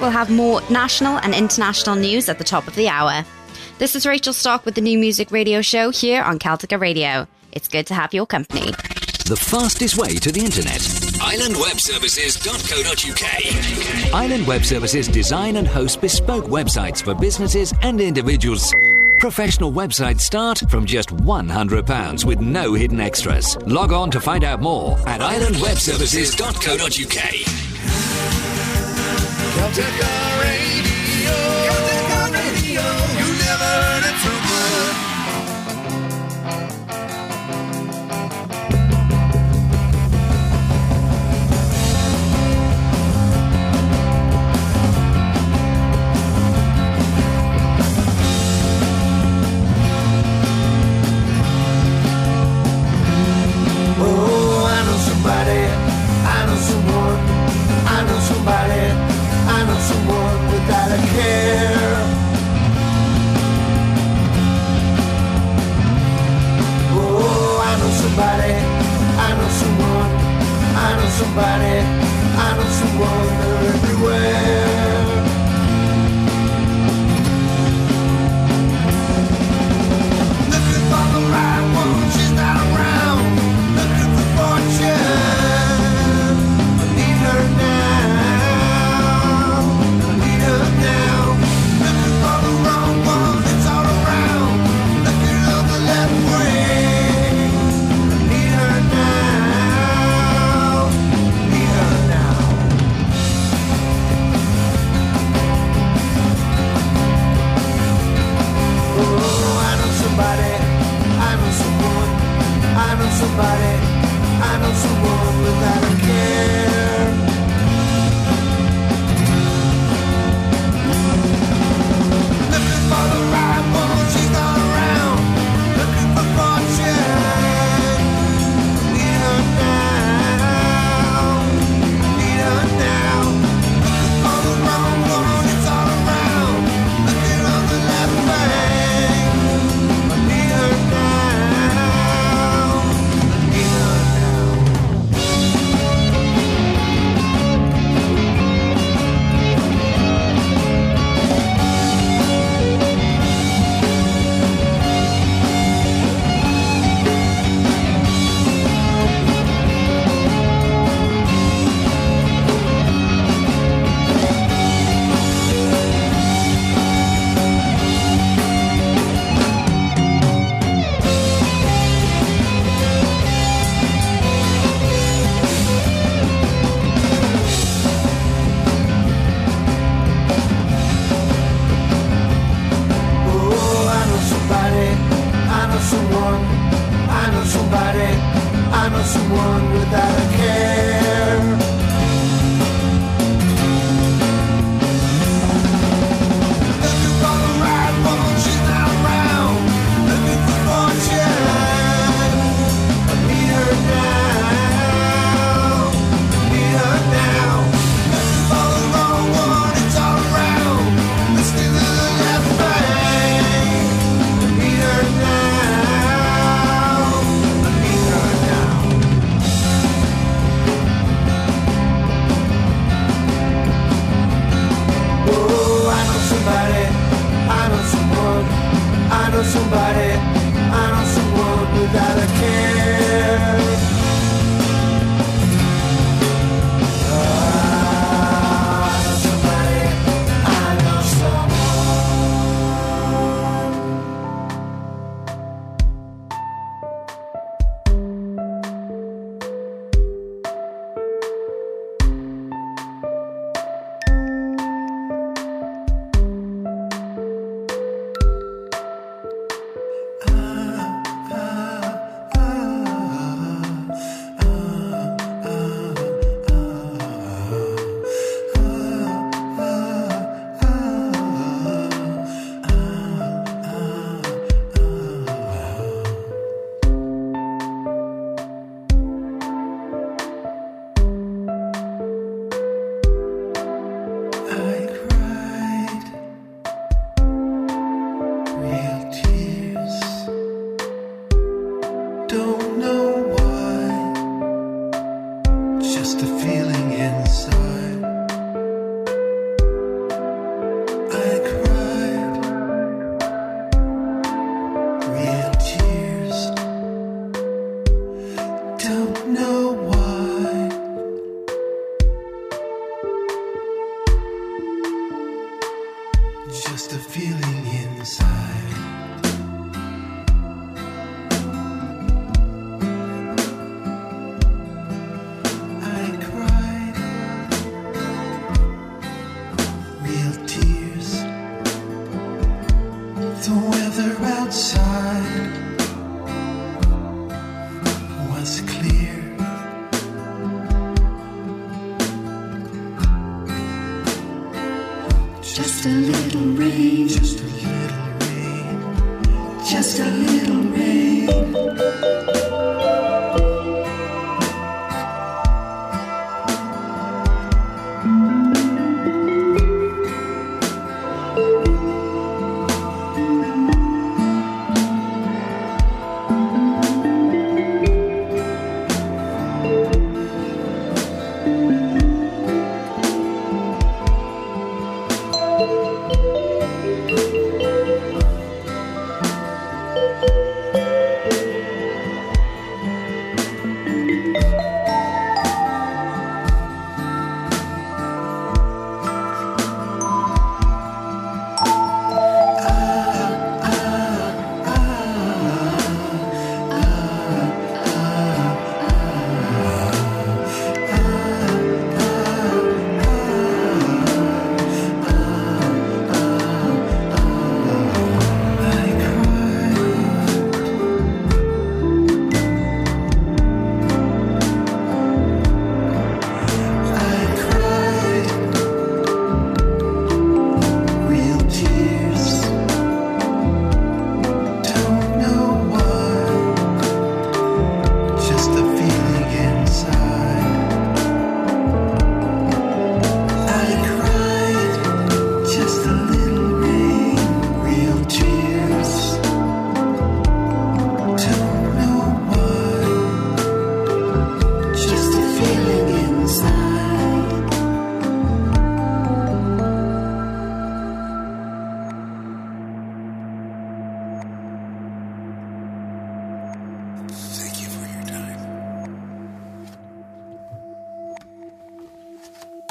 We'll have more national and international news at the top of the hour. This is Rachel Stock with the New Music Radio Show here on Celtica Radio. It's good to have your company. The fastest way to the internet. IslandWebServices.co.uk. Island Web Services design and host bespoke websites for businesses and individuals. Professional websites start from just £100 with no hidden extras. Log on to find out more at islandwebservices.co.uk. Take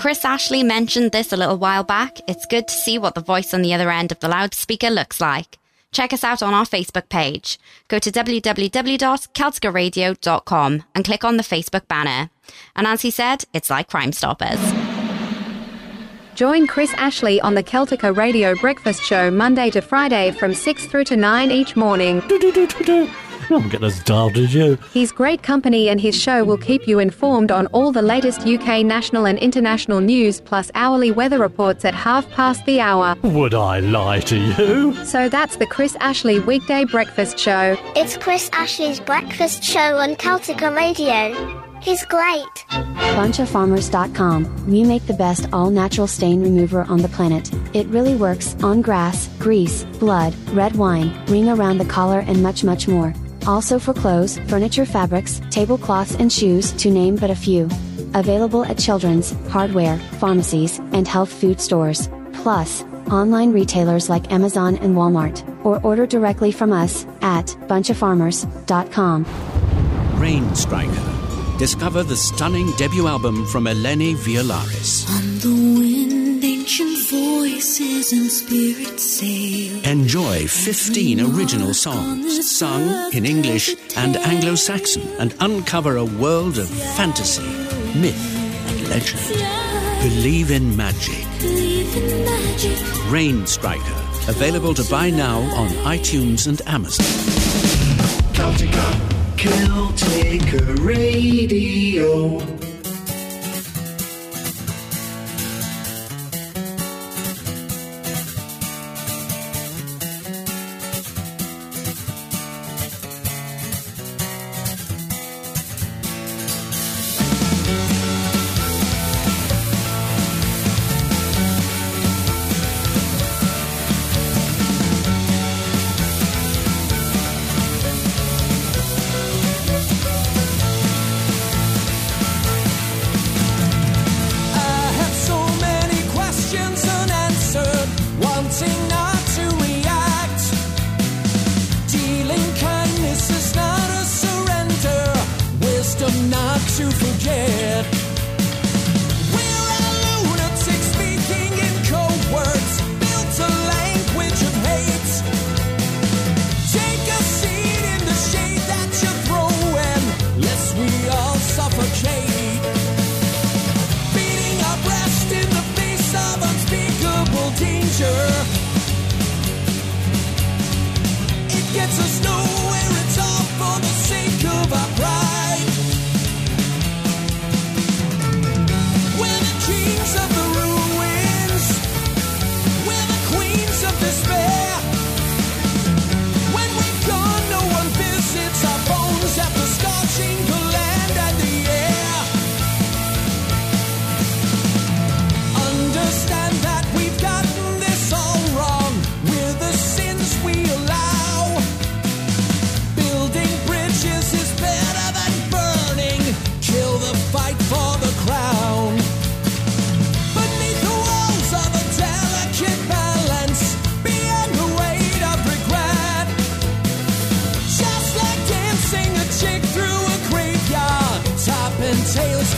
Chris Ashley mentioned this a little while back. It's good to see what the voice on the other end of the loudspeaker looks like. Check us out on our Facebook page. Go to www.celticaradio.com and click on the Facebook banner. And as he said, it's like Crime Stoppers. Join Chris Ashley on the Celtica Radio Breakfast Show Monday to Friday from 6 through to 9 each morning. I'm getting as daft as you. He's great company and his show will keep you informed on all the latest UK national and international news plus hourly weather reports at half past the hour. Would I lie to you? So that's the Chris Ashley Weekday Breakfast Show. It's Chris Ashley's breakfast show on Celtica Radio. He's great. bunchoffarmers.com. We make the best all natural stain remover on the planet. It really works on grass, grease, blood, red wine, ring around the collar, and much, much more. Also for clothes, furniture, fabrics, tablecloths, and shoes, to name but a few. Available at children's, hardware, pharmacies, and health food stores. Plus, online retailers like Amazon and Walmart, or order directly from us at bunchoffarmers.com. Rain Striker. Discover the stunning debut album from Eleni Violaris. On the wind, ancient voices and spirits sail. Enjoy 15 original songs, sung in English and Anglo Saxon, and uncover a world of fantasy, myth, and legend. Believe in magic. Believe in magic. Rain Striker. Available to buy now on iTunes and Amazon. Celtica, Celtica Radio.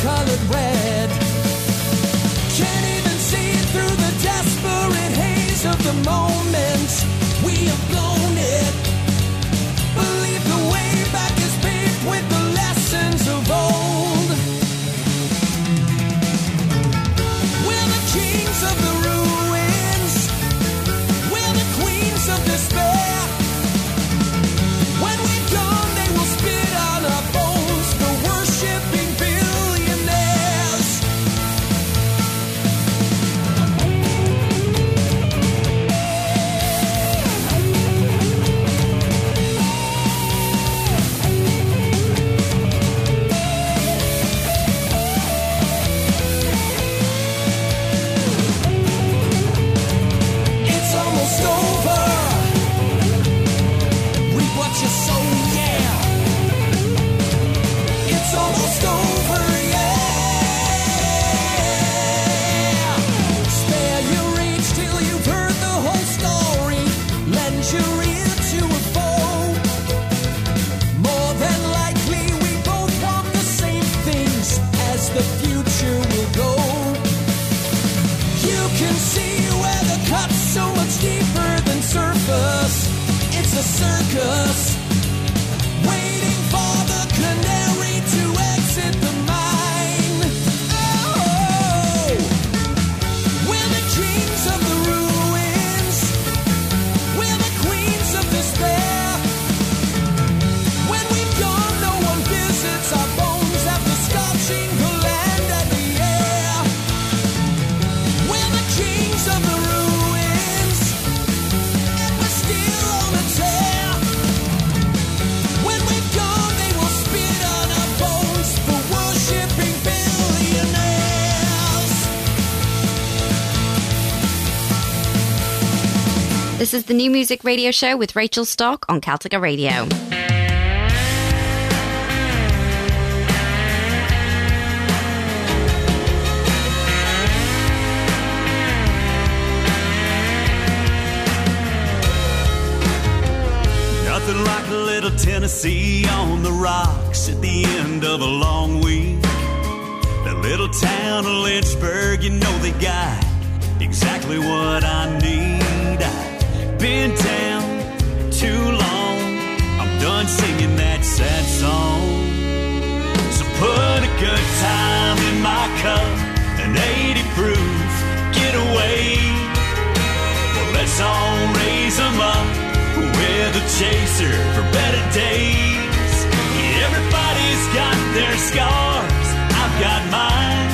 Colored red. The New Music Radio Show with Rachel Stock on Celtica Radio. Nothing like a little Tennessee on the rocks at the end of a long week. That little town of Lynchburg, you know they got exactly what I need. Been down too long. I'm done singing that sad song. So put a good time in my cup, an 80 proof getaway. Well, let's all raise them up with a chaser for better days. Everybody's got their scars, I've got mine.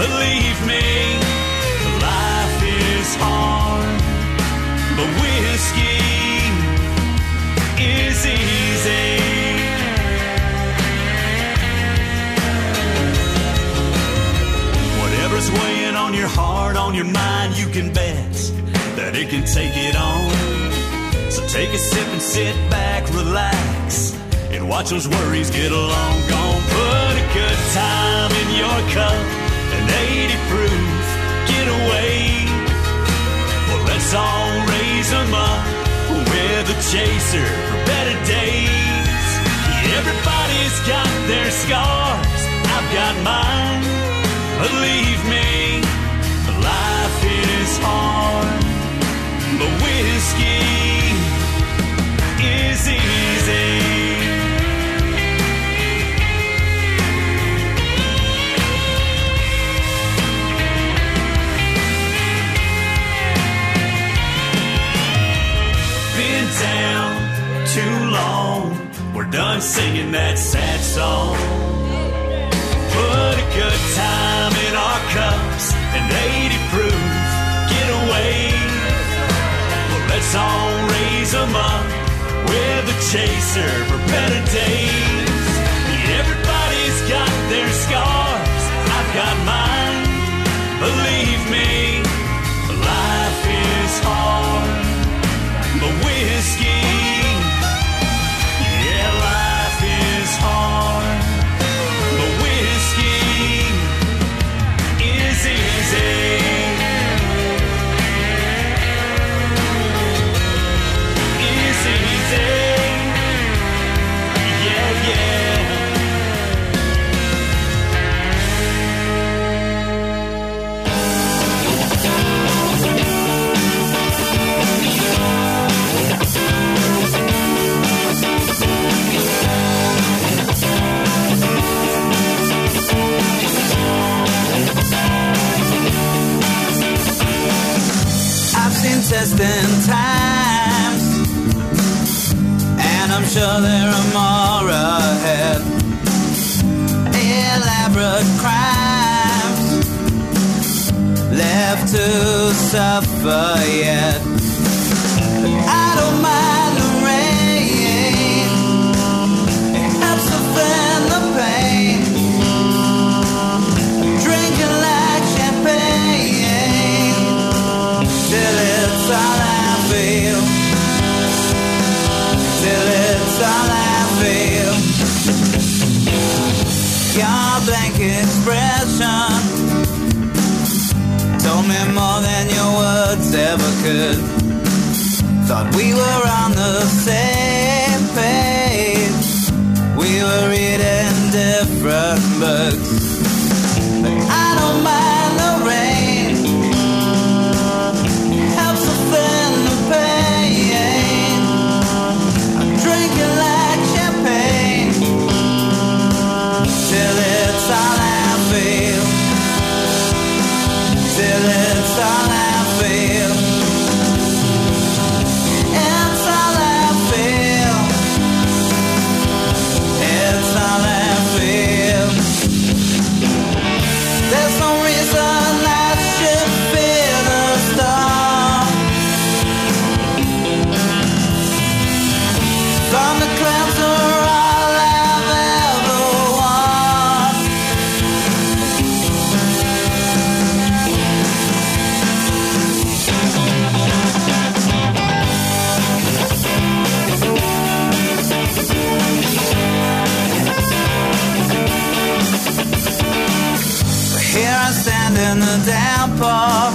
Believe me, life is hard, but whiskey is easy. Whatever's weighing on your heart, on your mind, you can bet that it can take it on. So take a sip and sit back, relax, and watch those worries get along. Gone, put a good time in your cup, an 80 proof getaway. Well, all them up with a chaser for better days. Everybody's got their scars, I've got mine. Believe me, life is hard, but whiskey is easy. Done singing that sad song. Put a good time in our cups, an 80 proof getaway. Well, let's all raise them up with a chaser for better days. Seen times, and I'm sure there are more ahead. Elaborate crimes left to suffer yet. Words ever could. Thought we were on the same page. We were reading different books. Downpour.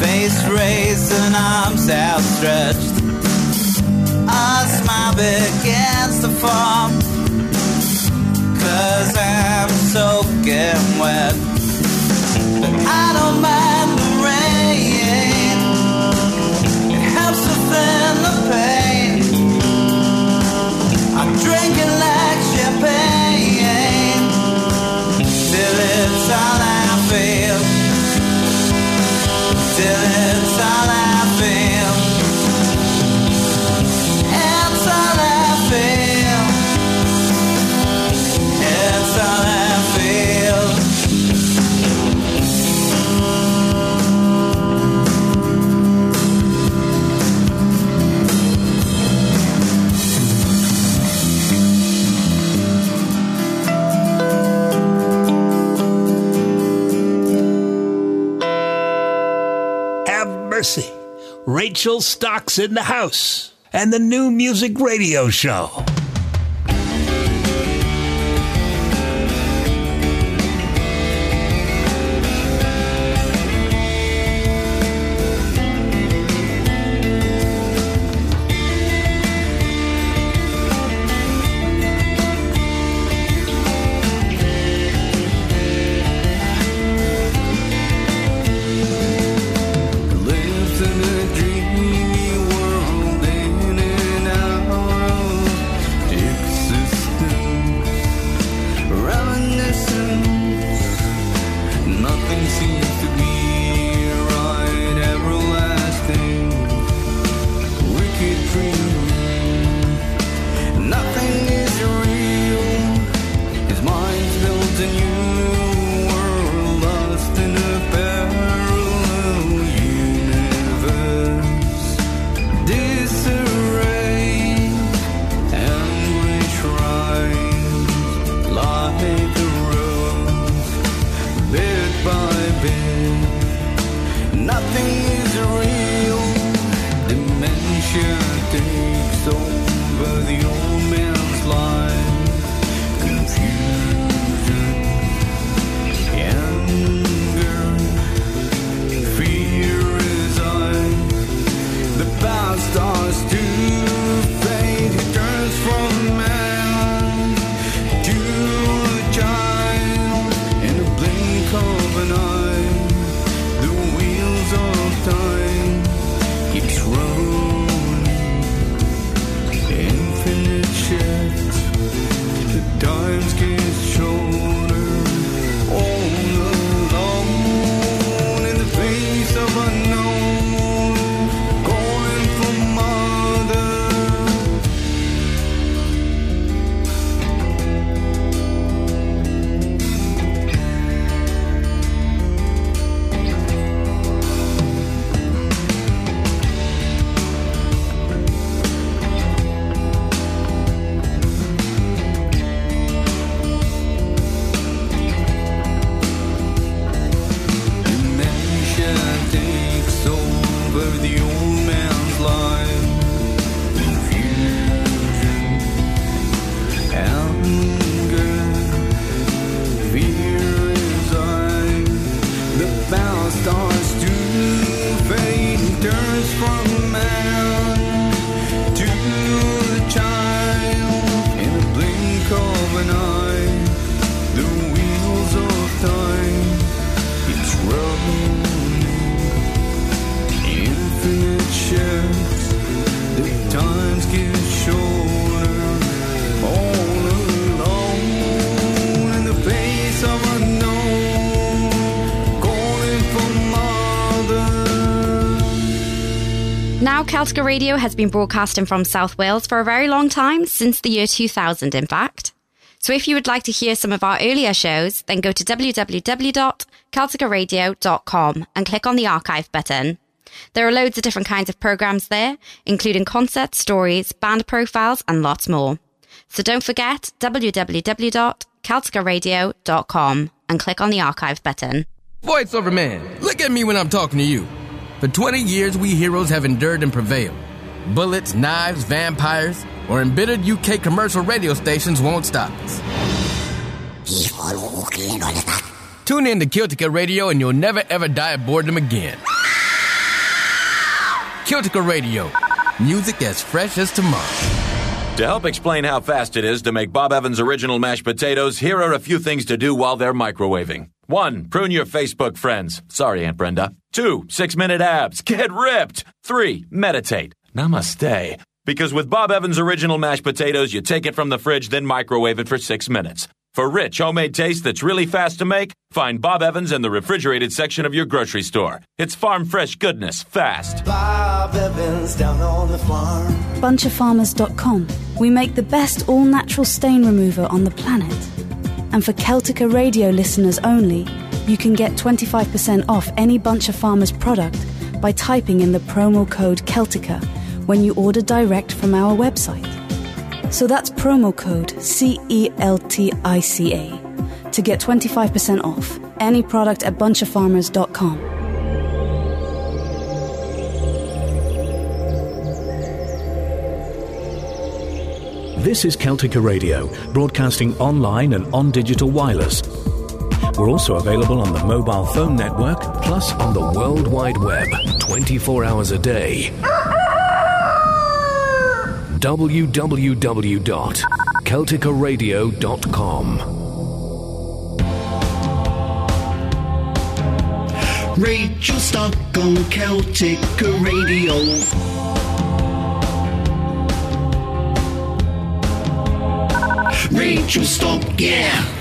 Face raised and arms outstretched. A smile begins to form. Cause I'm soaking wet. But I don't mind the rain. It helps to thin the pain. I'm drinking like champagne. Till it's all I feel. Rachel Stocks in the house and the new music radio show. Celtica Radio has been broadcasting from South Wales for a very long time, since the year 2000, in fact. So if you would like to hear some of our earlier shows, then go to www.celticaradio.com and click on the archive button. There are loads of different kinds of programs there, including concerts, stories, band profiles, and lots more. So don't forget www.celticaradio.com and click on the archive button. Voiceover man, look at me when I'm talking to you. For 20 years, we heroes have endured and prevailed. Bullets, knives, vampires, or embittered UK commercial radio stations won't stop us. Tune in to Celtica Radio and you'll never ever die of boredom again. Celtica Radio. Music as fresh as tomorrow. To help explain how fast it is to make Bob Evans original mashed potatoes, here are a few things to do while they're microwaving. One, prune your Facebook friends. Sorry, Aunt Brenda. Two, six minute abs. Get ripped. Three, meditate. Namaste. Because with Bob Evans original mashed potatoes, you take it from the fridge, then microwave it for six minutes. For rich homemade taste that's really fast to make, find Bob Evans in the refrigerated section of your grocery store. It's farm fresh goodness, fast. Bob Evans down on the farm. bunchoffarmers.com. We make the best all natural stain remover on the planet. And for Celtica radio listeners only, you can get 25% off any Bunch of Farmers product by typing in the promo code Celtica when you order direct from our website. So that's promo code C E L T I C A to get 25% off any product at bunchoffarmers.com. This is Celtica Radio, broadcasting online and on digital wireless. We're also available on the mobile phone network, plus on the World Wide Web, 24 hours a day. www.celticaradio.com. Rachel Stock on Celtic Radio. Rachel Stock, yeah.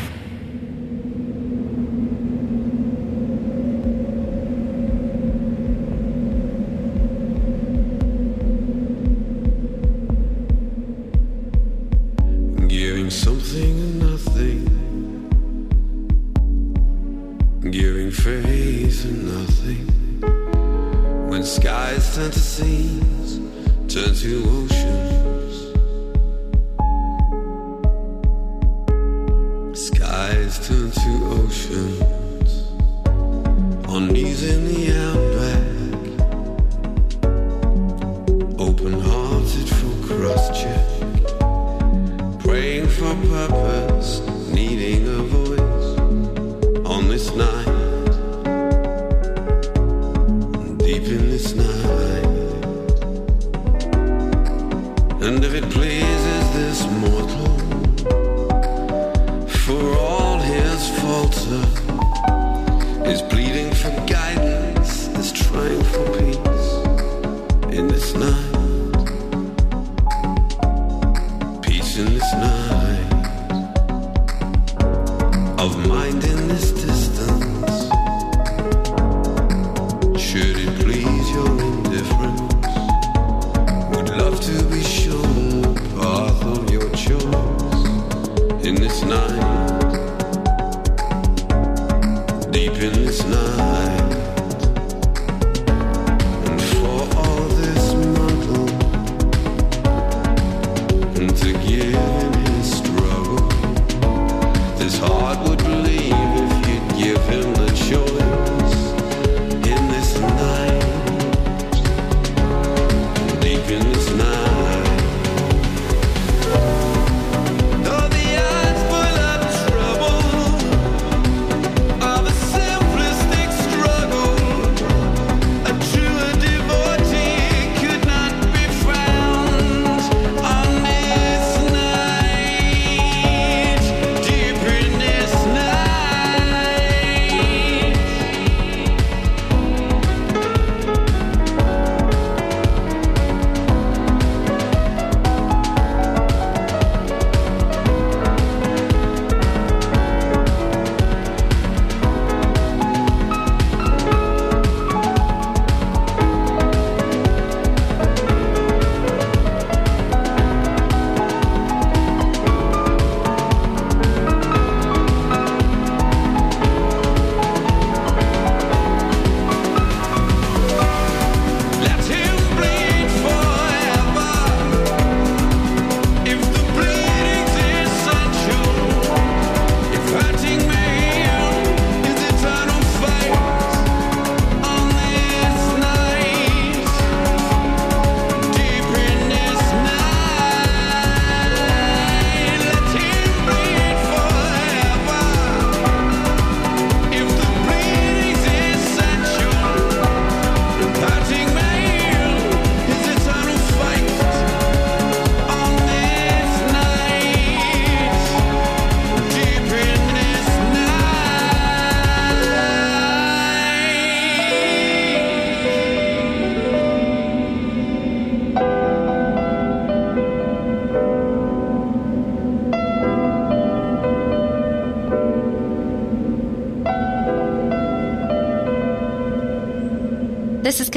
Giving faith and nothing. When skies turn to seas, turn to oceans. Skies turn to oceans. On knees in the outback. Open hearted for cross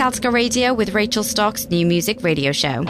Celtica Radio with Rachel Stock's new music radio show.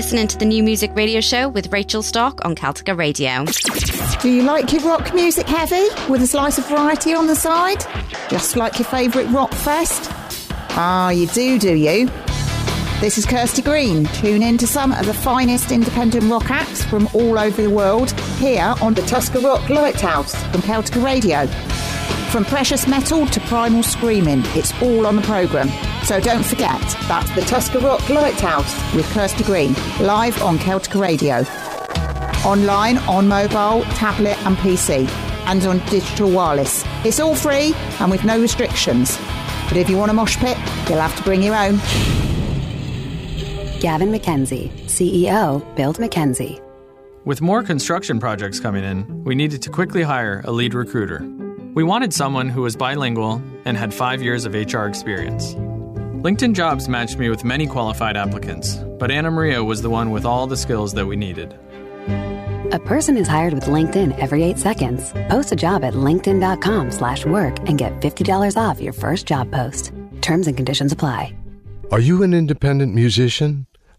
Listening to the new music radio show with Rachel Stock on Celtica Radio. Do you like your rock music heavy with a slice of variety on the side? Just like your favourite rock fest? Ah, you do, do you? This is Kirsty Green. Tune in to some of the finest independent rock acts from all over the world here on the Tusker Rock Lighthouse from Celtica Radio. From precious metal to primal screaming, it's all on the programme. So don't forget, that's the Tusker Rock Lighthouse with Kirsty Green, live on Celtica Radio. Online, on mobile, tablet, and PC, and on digital wireless. It's all free and with no restrictions. But if you want a mosh pit, you'll have to bring your own. Gavin McKenzie, CEO, Build McKenzie. With more construction projects coming in, we needed to quickly hire a lead recruiter. We wanted someone who was bilingual and had five years of HR experience. LinkedIn Jobs matched me with many qualified applicants, but Anna Maria was the one with all the skills that we needed. A person is hired with LinkedIn every eight seconds. Post a job at linkedin.com slash work and get $50 off your first job post. Terms and conditions apply. Are you an independent musician?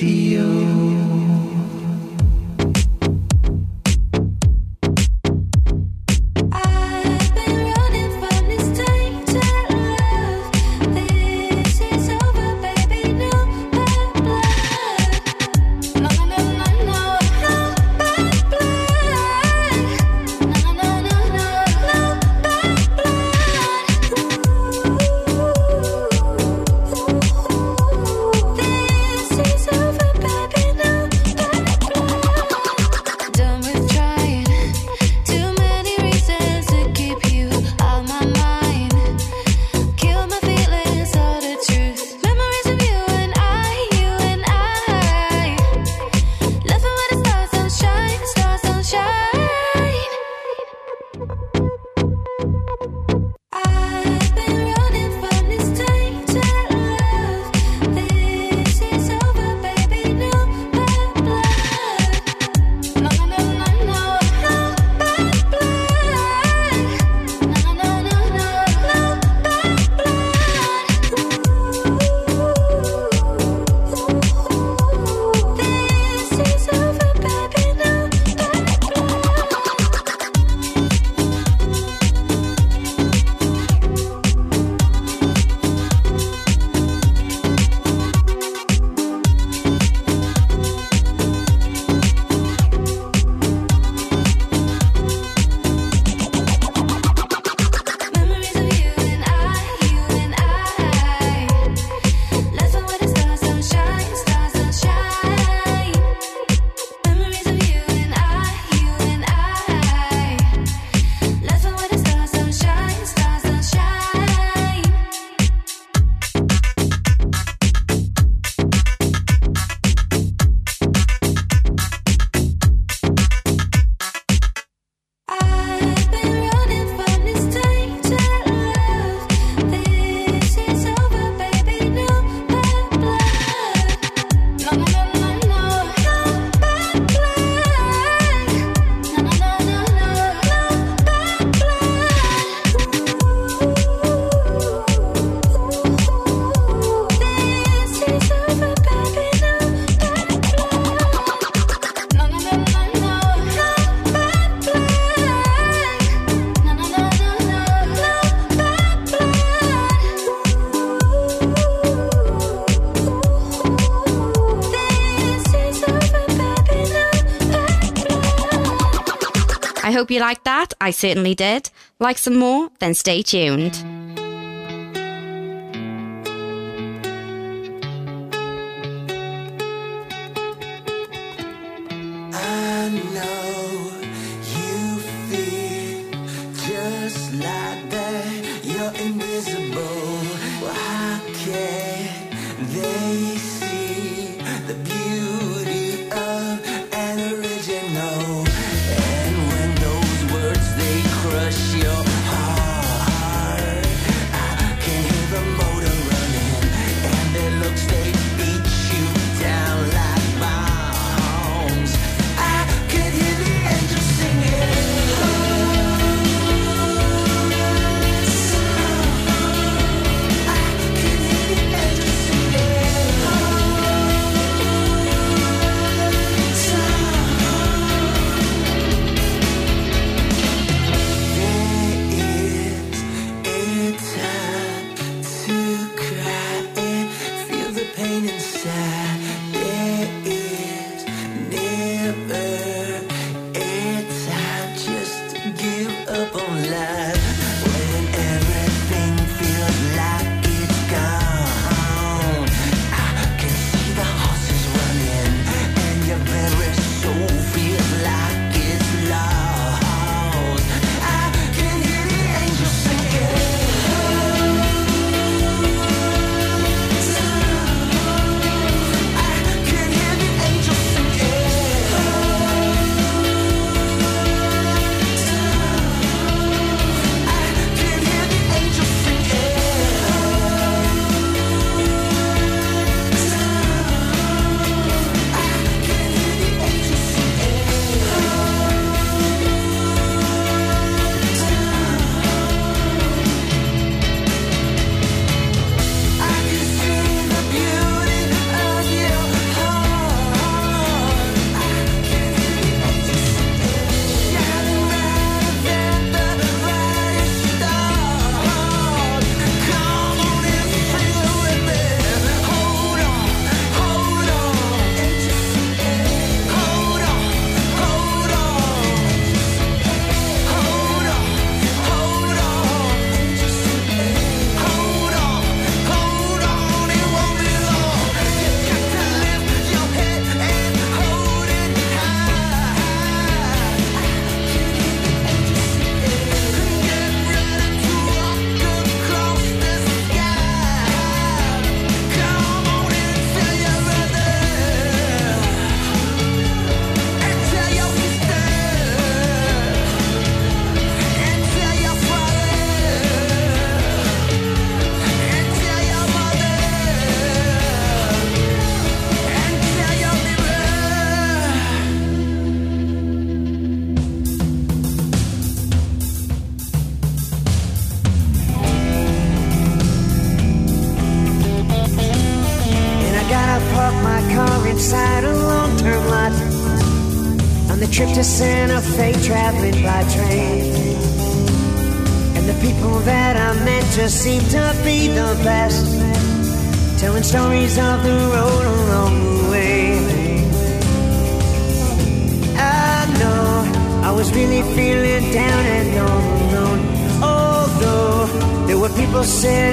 Radio. Hope you liked that. I certainly did. Like some more? Then stay tuned.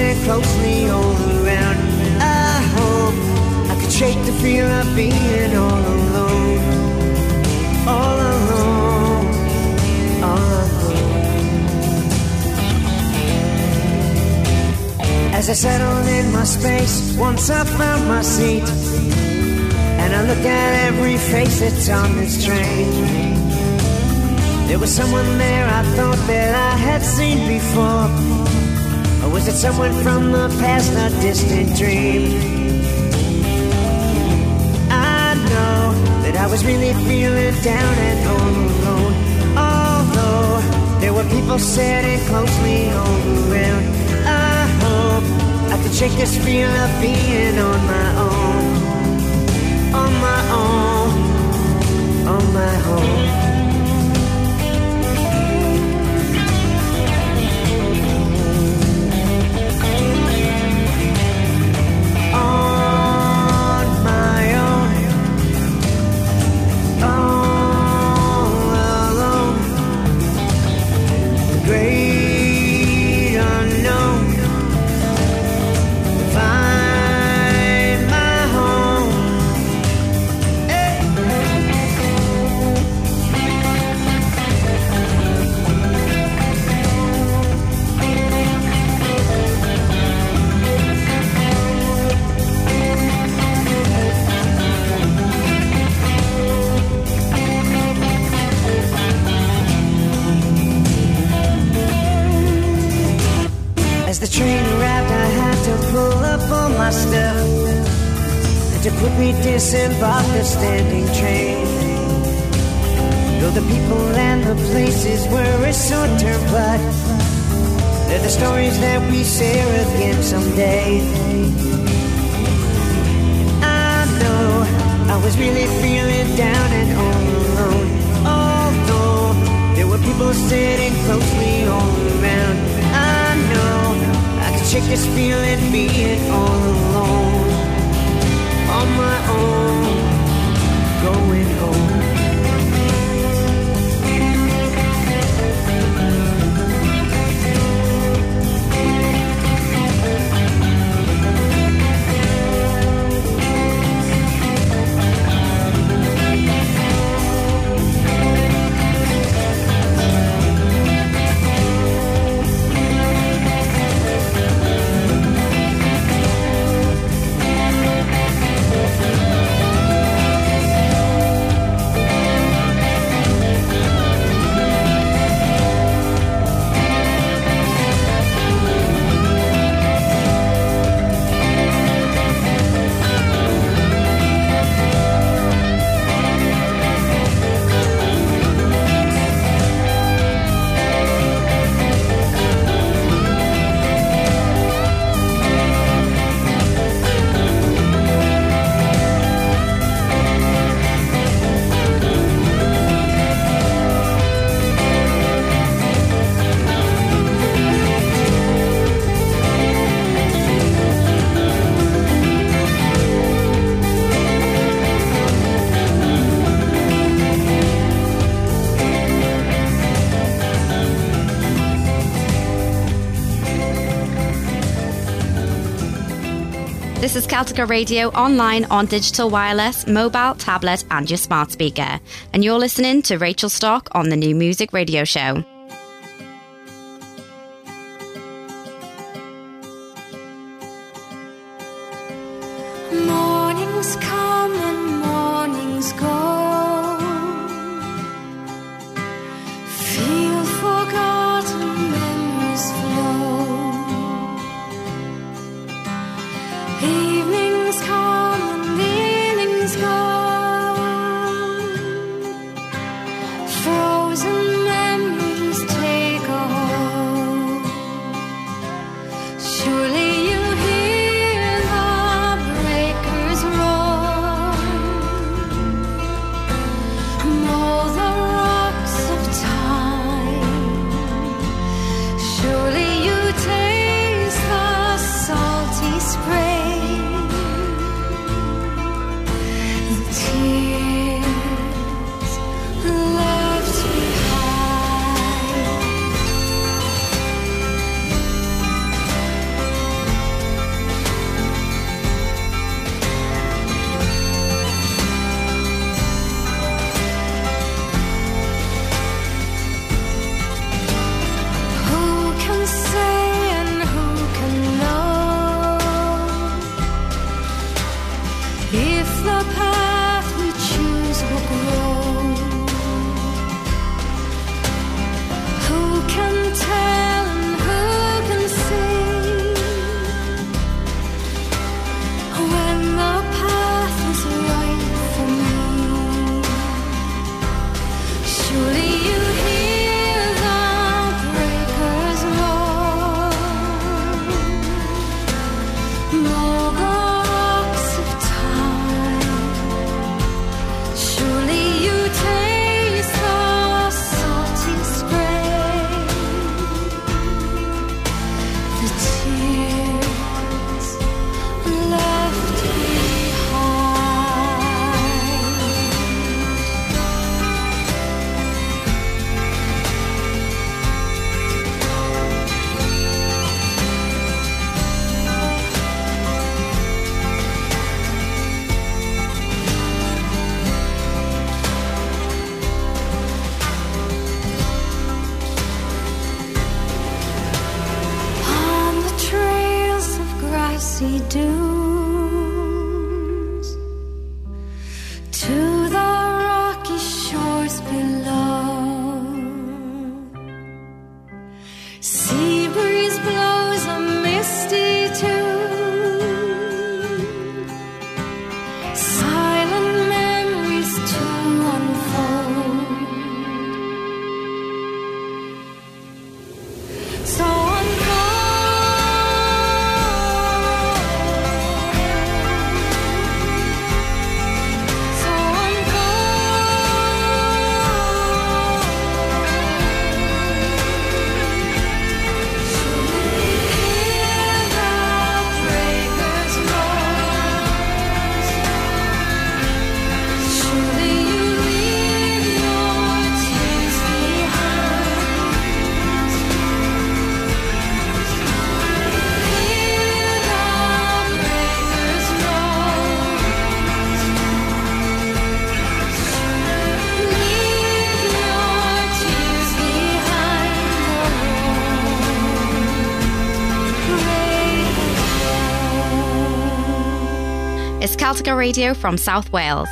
Sitting closely all around I hope I could shake the fear of being all alone. All alone. All alone. As I settled in my space Once I found my seat And I looked at every face that's on this train. There was someone there I thought that I had seen before. Or was it someone from the past, a distant dream? I know that I was really feeling down and all alone. Although there were people sitting closely all around. I hope I could shake this feel of being on my own. On my own. On my own. To quickly disembark the standing train. Though the people and the places were a short term, but they're the stories that we share again someday. I know I was really feeling down and all alone. Although there were people sitting closely all around. I know I could shake this feeling being all alone. On my own, going home. This is Celtica Radio online on digital wireless, mobile, tablet, and your smart speaker. And you're listening to Rachel Stock on the New Music Radio Show. Radio from South Wales.